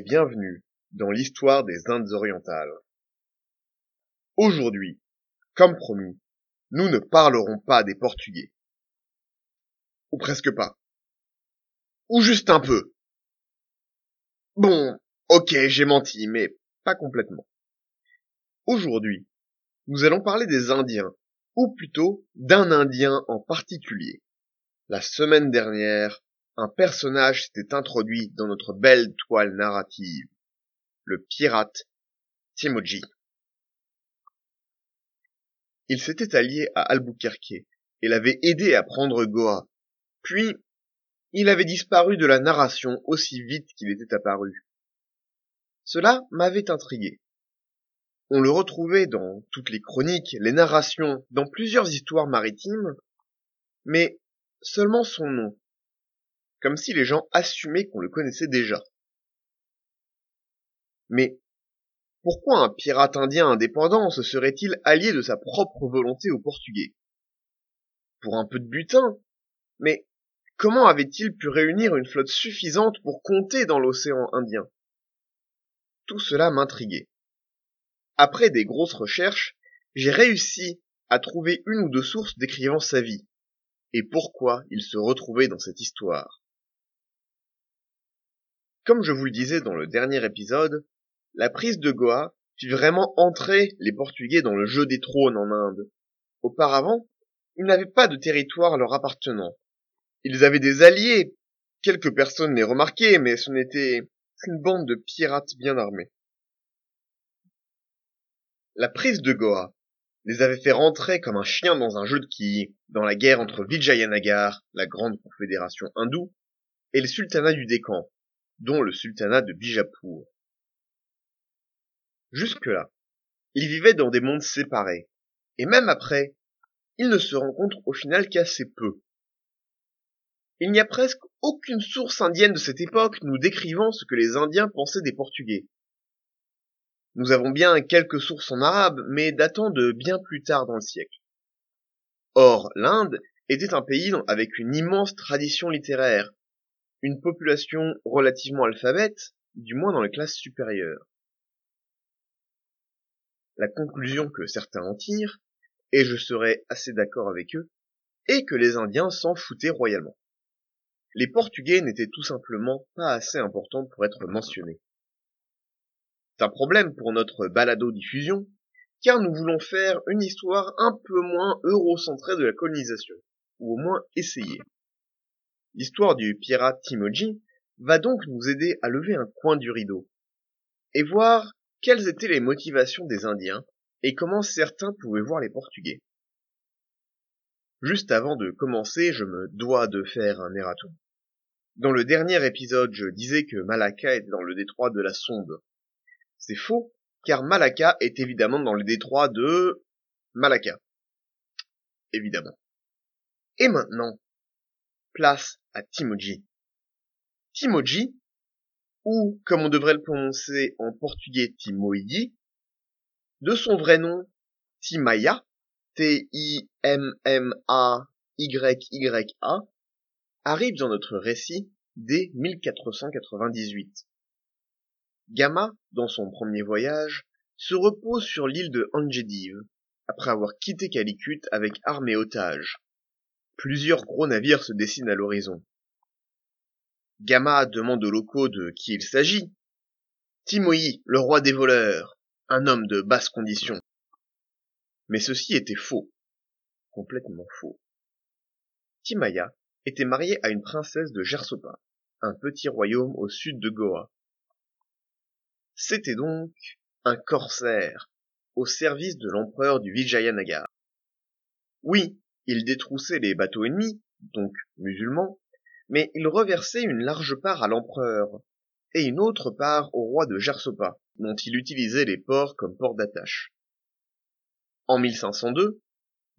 Bienvenue dans l'histoire des Indes orientales. Aujourd'hui, comme promis, nous ne parlerons pas des Portugais. Ou presque pas. Ou juste un peu. Bon, ok, j'ai menti, mais pas complètement. Aujourd'hui, nous allons parler des Indiens, ou plutôt d'un Indien en particulier. La semaine dernière, un personnage s'était introduit dans notre belle toile narrative, le pirate Timoji. Il s'était allié à Albuquerque et l'avait aidé à prendre Goa. Puis, il avait disparu de la narration aussi vite qu'il était apparu. Cela m'avait intrigué. On le retrouvait dans toutes les chroniques, les narrations, dans plusieurs histoires maritimes, mais seulement son nom, comme si les gens assumaient qu'on le connaissait déjà. Mais pourquoi un pirate indien indépendant se serait-il allié de sa propre volonté aux Portugais? Pour un peu de butin Mais comment avait-il pu réunir une flotte suffisante pour compter dans l'océan Indien? Tout cela m'intriguait. Après des grosses recherches, j'ai réussi à trouver une ou deux sources décrivant sa vie et pourquoi il se retrouvait dans cette histoire? Comme je vous le disais dans le dernier épisode, la prise de Goa fit vraiment entrer les Portugais dans le jeu des trônes en Inde. Auparavant, ils n'avaient pas de territoire leur appartenant. Ils avaient des alliés, quelques personnes les remarquaient, mais ce n'était qu'une bande de pirates bien armés. La prise de Goa les avait fait rentrer comme un chien dans un jeu de quilles dans la guerre entre Vijayanagar, la grande confédération hindoue, et le sultanat du Décan, dont le sultanat de Bijapur. Jusque-là, ils vivaient dans des mondes séparés, et même après, ils ne se rencontrent au final qu'assez peu. Il n'y a presque aucune source indienne de cette époque nous décrivant ce que les Indiens pensaient des Portugais. Nous avons bien quelques sources en arabe, mais datant de bien plus tard dans le siècle. Or, l'Inde était un pays avec une immense tradition littéraire, une population relativement alphabète, du moins dans les classes supérieures. La conclusion que certains en tirent, et je serais assez d'accord avec eux, est que les Indiens s'en foutaient royalement. Les Portugais n'étaient tout simplement pas assez importants pour être mentionnés. C'est un problème pour notre balado-diffusion, car nous voulons faire une histoire un peu moins eurocentrée de la colonisation, ou au moins essayer. L'histoire du pirate Timoji va donc nous aider à lever un coin du rideau et voir quelles étaient les motivations des Indiens et comment certains pouvaient voir les Portugais. Juste avant de commencer, je me dois de faire un erratum. Dans le dernier épisode, je disais que Malacca était dans le détroit de la Sonde. C'est faux, car Malacca est évidemment dans le détroit de Malacca. Évidemment. Et maintenant, place à Timoji. Timoji, ou comme on devrait le prononcer en portugais Timoidi, de son vrai nom Timaya, T-I-M-M-A-Y-Y-A, arrive dans notre récit dès 1498. Gama, dans son premier voyage, se repose sur l'île de Angedive, après avoir quitté Calicut avec armes et otages. Plusieurs gros navires se dessinent à l'horizon. Gama demande aux locaux de qui il s'agit. Timoï, le roi des voleurs, un homme de basse condition. Mais ceci était faux. Complètement faux. Timaya était marié à une princesse de Gersopa, un petit royaume au sud de Goa. C'était donc un corsaire, au service de l'empereur du Vijayanagar. Oui, il détroussait les bateaux ennemis, donc musulmans, mais il reversait une large part à l'empereur, et une autre part au roi de Gersopa, dont il utilisait les ports comme port d'attache. En 1502,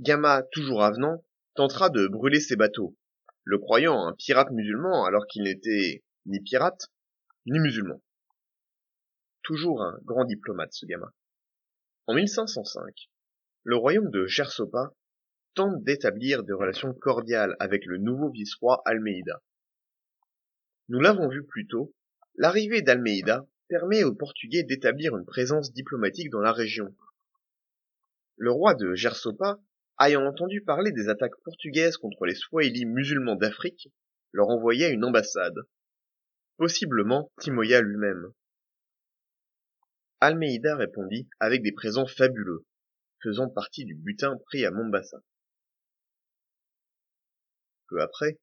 Gama, toujours avenant, tentera de brûler ses bateaux, le croyant un pirate musulman alors qu'il n'était ni pirate, ni musulman. Toujours un grand diplomate, ce gamin. En 1505, le royaume de Gersopa tente d'établir des relations cordiales avec le nouveau vice-roi Almeida. Nous l'avons vu plus tôt, L'arrivée d'Almeida permet aux Portugais d'établir une présence diplomatique dans la région. Le roi de Gersopa, ayant entendu parler des attaques portugaises contre les Swahili musulmans d'Afrique, leur envoya une ambassade, possiblement Timoya lui-même. Almeida répondit avec des présents fabuleux, faisant partie du butin pris à Mombasa. Peu après,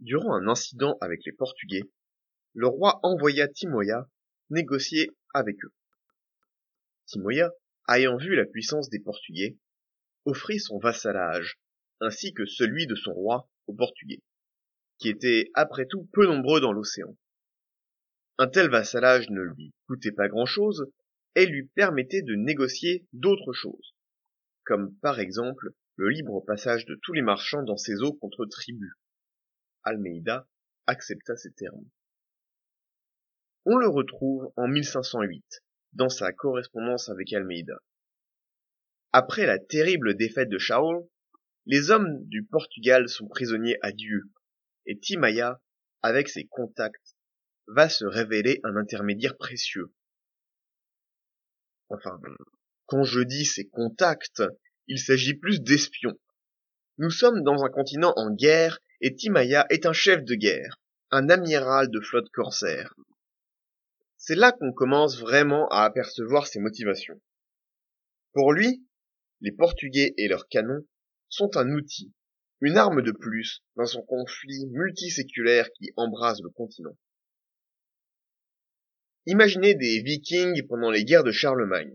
durant un incident avec les Portugais, le roi envoya Timoya négocier avec eux. Timoya, ayant vu la puissance des Portugais, offrit son vassalage, ainsi que celui de son roi aux Portugais, qui étaient après tout peu nombreux dans l'océan. Un tel vassalage ne lui coûtait pas grand-chose et lui permettait de négocier d'autres choses, comme par exemple le libre passage de tous les marchands dans ses eaux contre tribus. Almeida accepta ces termes. On le retrouve en 1508, dans sa correspondance avec Almeida. Après la terrible défaite de Shaol, les hommes du Portugal sont prisonniers à Dieu, et Timaya, avec ses contacts, va se révéler un intermédiaire précieux. Enfin, quand je dis ses contacts, il s'agit plus d'espions. Nous sommes dans un continent en guerre et Timaya est un chef de guerre, un amiral de flotte corsaire. C'est là qu'on commence vraiment à apercevoir ses motivations. Pour lui, les Portugais et leurs canons sont un outil, une arme de plus dans son conflit multiséculaire qui embrase le continent. Imaginez des vikings pendant les guerres de Charlemagne.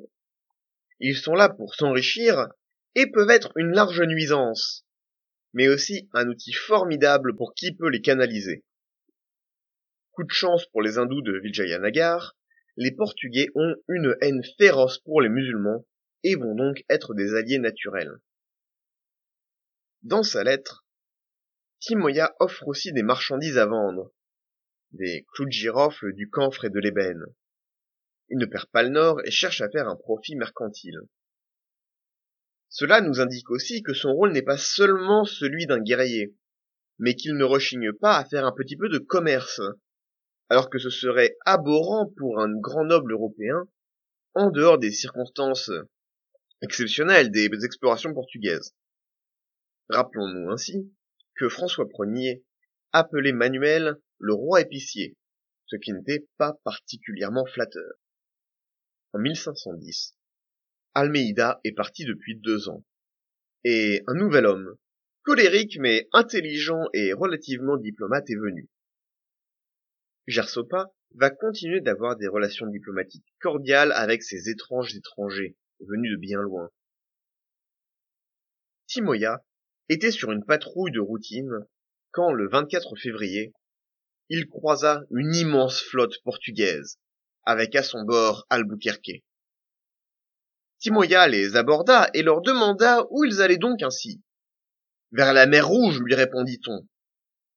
Ils sont là pour s'enrichir et peuvent être une large nuisance, mais aussi un outil formidable pour qui peut les canaliser. Coup de chance pour les hindous de Vijayanagar, les Portugais ont une haine féroce pour les musulmans et vont donc être des alliés naturels. Dans sa lettre, Timoya offre aussi des marchandises à vendre, des clous de girofle, du camphre et de l'ébène. Il ne perd pas le nord et cherche à faire un profit mercantile. Cela nous indique aussi que son rôle n'est pas seulement celui d'un guerrier, mais qu'il ne rechigne pas à faire un petit peu de commerce, alors que ce serait abhorrant pour un grand noble européen, en dehors des circonstances exceptionnelles des explorations portugaises. Rappelons-nous ainsi que François Ier appelait Manuel le roi épicier, ce qui n'était pas particulièrement flatteur. En 1510, Almeida est parti depuis deux ans. Et un nouvel homme, colérique mais intelligent et relativement diplomate est venu. Gersopa va continuer d'avoir des relations diplomatiques cordiales avec ces étranges étrangers venus de bien loin. Timoya était sur une patrouille de routine quand, le 24 février, il croisa une immense flotte portugaise, avec à son bord Albuquerque. Timoya les aborda et leur demanda où ils allaient donc ainsi. Vers la mer Rouge, lui répondit-on.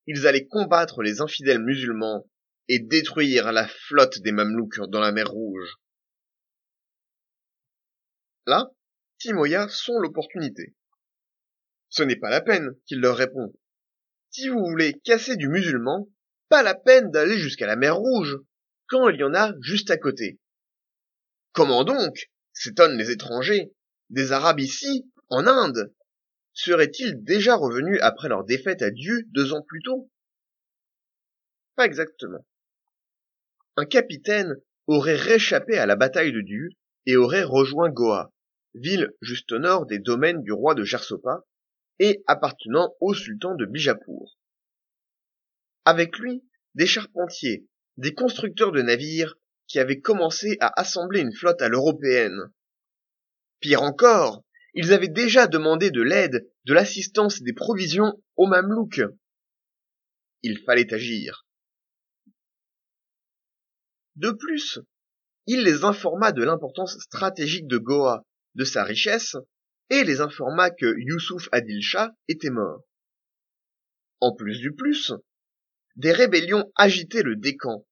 Ils allaient combattre les infidèles musulmans et détruire la flotte des Mamelouks dans la mer Rouge. Là, Timoya sent l'opportunité. Ce n'est pas la peine, qu'il leur répond. Si vous voulez casser du musulman, pas la peine d'aller jusqu'à la mer Rouge, quand il y en a juste à côté. Comment donc? S'étonnent les étrangers. Des Arabes ici, en Inde Seraient-ils déjà revenus après leur défaite à Dieu deux ans plus tôt? Pas exactement. Un capitaine aurait réchappé à la bataille de Dieu et aurait rejoint Goa, ville juste au nord des domaines du roi de Gersopa et appartenant au sultan de Bijapur. Avec lui, des charpentiers, des constructeurs de navires qui avaient commencé à assembler une flotte à l'européenne. Pire encore, ils avaient déjà demandé de l'aide, de l'assistance et des provisions aux Mamelouks. Il fallait agir. De plus, il les informa de l'importance stratégique de Goa, de sa richesse, et les informa que Youssouf Adil Shah était mort. En plus du plus, des rébellions agitaient le Décan,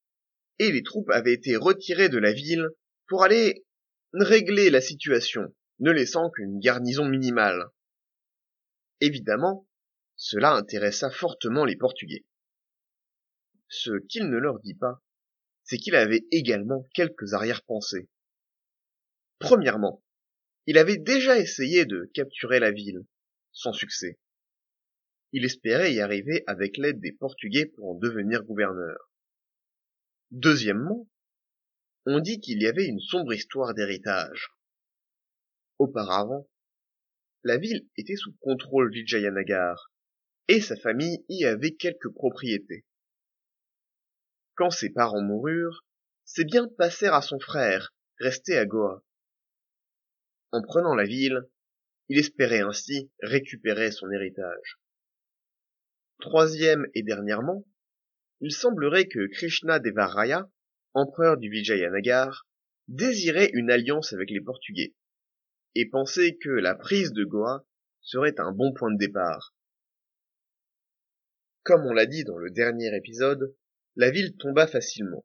et les troupes avaient été retirées de la ville pour aller régler la situation, ne laissant qu'une garnison minimale. Évidemment, cela intéressa fortement les Portugais. Ce qu'il ne leur dit pas, c'est qu'il avait également quelques arrière-pensées. Premièrement, il avait déjà essayé de capturer la ville, sans succès. Il espérait y arriver avec l'aide des Portugais pour en devenir gouverneur. Deuxièmement, on dit qu'il y avait une sombre histoire d'héritage. Auparavant, la ville était sous contrôle Vijayanagar, et sa famille y avait quelques propriétés. Quand ses parents moururent, ses biens passèrent à son frère, resté à Goa. En prenant la ville, il espérait ainsi récupérer son héritage. Troisième et dernièrement, il semblerait que Krishna Devaraya, empereur du Vijayanagar, désirait une alliance avec les Portugais, et pensait que la prise de Goa serait un bon point de départ. Comme on l'a dit dans le dernier épisode, la ville tomba facilement.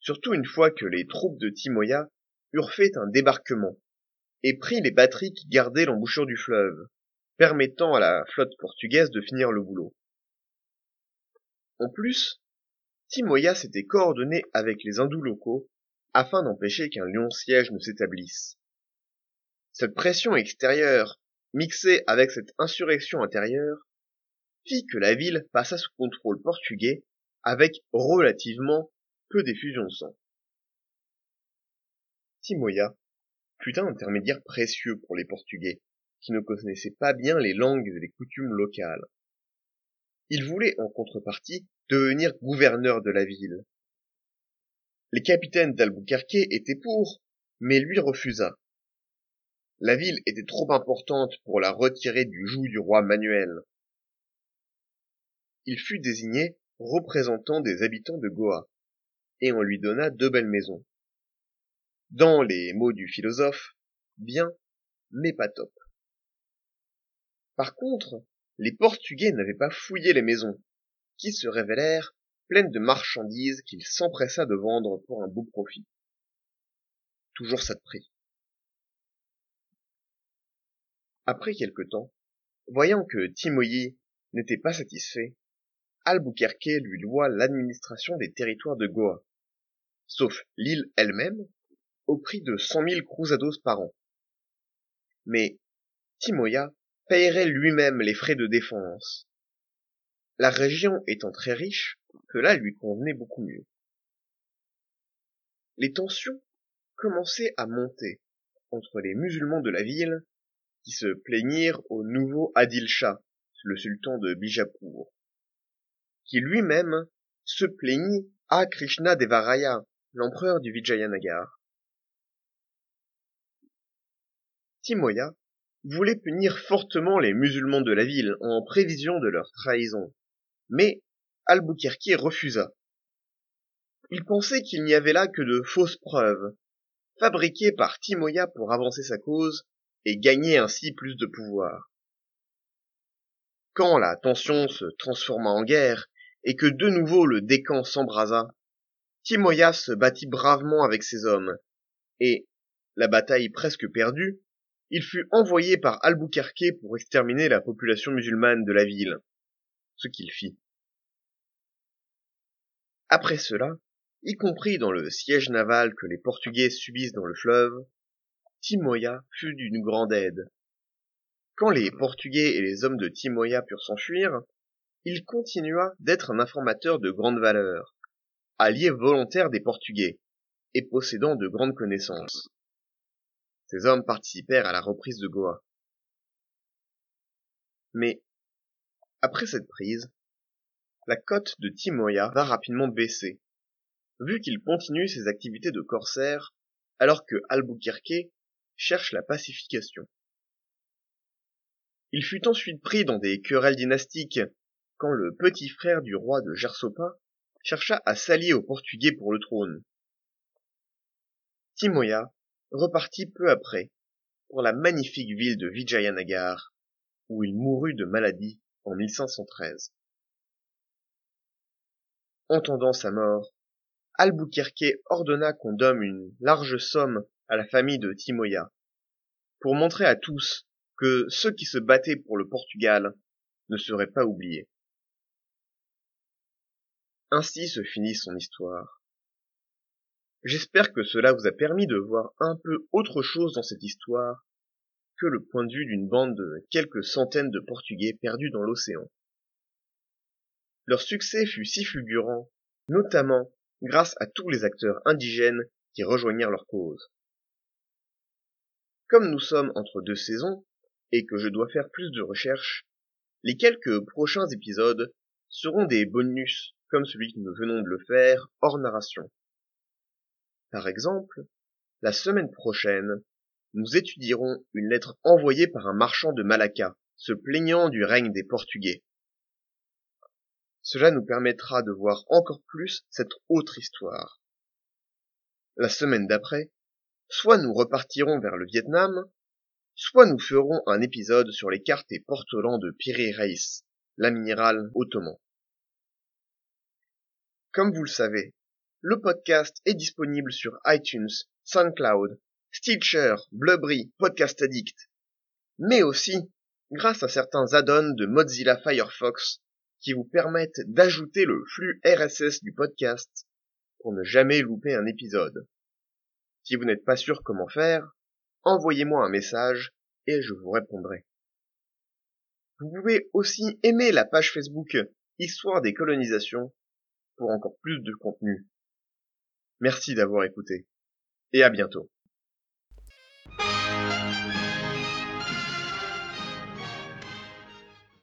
Surtout une fois que les troupes de Timoya eurent fait un débarquement et pris les batteries qui gardaient l'embouchure du fleuve, permettant à la flotte portugaise de finir le boulot. En plus, Timoya s'était coordonné avec les hindous locaux afin d'empêcher qu'un lion-siège ne s'établisse. Cette pression extérieure, mixée avec cette insurrection intérieure, fit que la ville passa sous contrôle portugais avec relativement peu d'effusion de sang. Timoya fut un intermédiaire précieux pour les Portugais, qui ne connaissaient pas bien les langues et les coutumes locales. Il voulait en contrepartie devenir gouverneur de la ville. Les capitaines d'Albuquerque étaient pour, mais lui refusa. La ville était trop importante pour la retirer du joug du roi Manuel. Il fut désigné représentant des habitants de Goa, et on lui donna deux belles maisons. Dans les mots du philosophe, bien, mais pas top. Par contre, les Portugais n'avaient pas fouillé les maisons, qui se révélèrent pleines de marchandises qu'il s'empressa de vendre pour un beau profit. Toujours ça de prix. Après quelque temps, voyant que Timoyi n'était pas satisfait, Albuquerque lui loua l'administration des territoires de Goa, sauf l'île elle-même, au prix de cent mille cruzados par an. Mais Timoya payerait lui-même les frais de défense. La région étant très riche, cela lui convenait beaucoup mieux. Les tensions commençaient à monter entre les musulmans de la ville qui se plaignirent au nouveau Adil Shah, le sultan de Bijapur, qui lui-même se plaignit à Krishna Devaraya, l'empereur du Vijayanagar. Timoya voulait punir fortement les musulmans de la ville en prévision de leur trahison. Mais Albuquerque refusa. Il pensait qu'il n'y avait là que de fausses preuves, fabriquées par Timoya pour avancer sa cause et gagner ainsi plus de pouvoir. Quand la tension se transforma en guerre et que de nouveau le décan s'embrasa, Timoya se battit bravement avec ses hommes, et, la bataille presque perdue, il fut envoyé par Albuquerque pour exterminer la population musulmane de la ville, ce qu'il fit. Après cela, y compris dans le siège naval que les Portugais subissent dans le fleuve, Timoya fut d'une grande aide. Quand les Portugais et les hommes de Timoya purent s'enfuir, il continua d'être un informateur de grande valeur, allié volontaire des Portugais, et possédant de grandes connaissances. Ces hommes participèrent à la reprise de Goa. Mais, après cette prise, la cote de Timoya va rapidement baisser, vu qu'il continue ses activités de corsaire alors que Albuquerque cherche la pacification. Il fut ensuite pris dans des querelles dynastiques quand le petit frère du roi de Gersopa chercha à s'allier aux Portugais pour le trône. Timoya repartit peu après pour la magnifique ville de Vijayanagar, où il mourut de maladie en 1513. Entendant sa mort, Albuquerque ordonna qu'on donne une large somme à la famille de Timoya, pour montrer à tous que ceux qui se battaient pour le Portugal ne seraient pas oubliés. Ainsi se finit son histoire. J'espère que cela vous a permis de voir un peu autre chose dans cette histoire que le point de vue d'une bande de quelques centaines de Portugais perdus dans l'océan. Leur succès fut si fulgurant, notamment grâce à tous les acteurs indigènes qui rejoignirent leur cause. Comme nous sommes entre deux saisons, et que je dois faire plus de recherches, les quelques prochains épisodes seront des bonus comme celui que nous venons de le faire hors narration. Par exemple, la semaine prochaine, nous étudierons une lettre envoyée par un marchand de Malacca, se plaignant du règne des Portugais. Cela nous permettra de voir encore plus cette autre histoire. La semaine d'après, soit nous repartirons vers le Vietnam, soit nous ferons un épisode sur les cartes et portelans de Piri Reis, l'amiral ottoman. Comme vous le savez, le podcast est disponible sur iTunes, SoundCloud, Stitcher, Blubbery, Podcast Addict, mais aussi grâce à certains add-ons de Mozilla Firefox qui vous permettent d'ajouter le flux RSS du podcast pour ne jamais louper un épisode. Si vous n'êtes pas sûr comment faire, envoyez-moi un message et je vous répondrai. Vous pouvez aussi aimer la page Facebook Histoire des colonisations pour encore plus de contenu. Merci d'avoir écouté et à bientôt.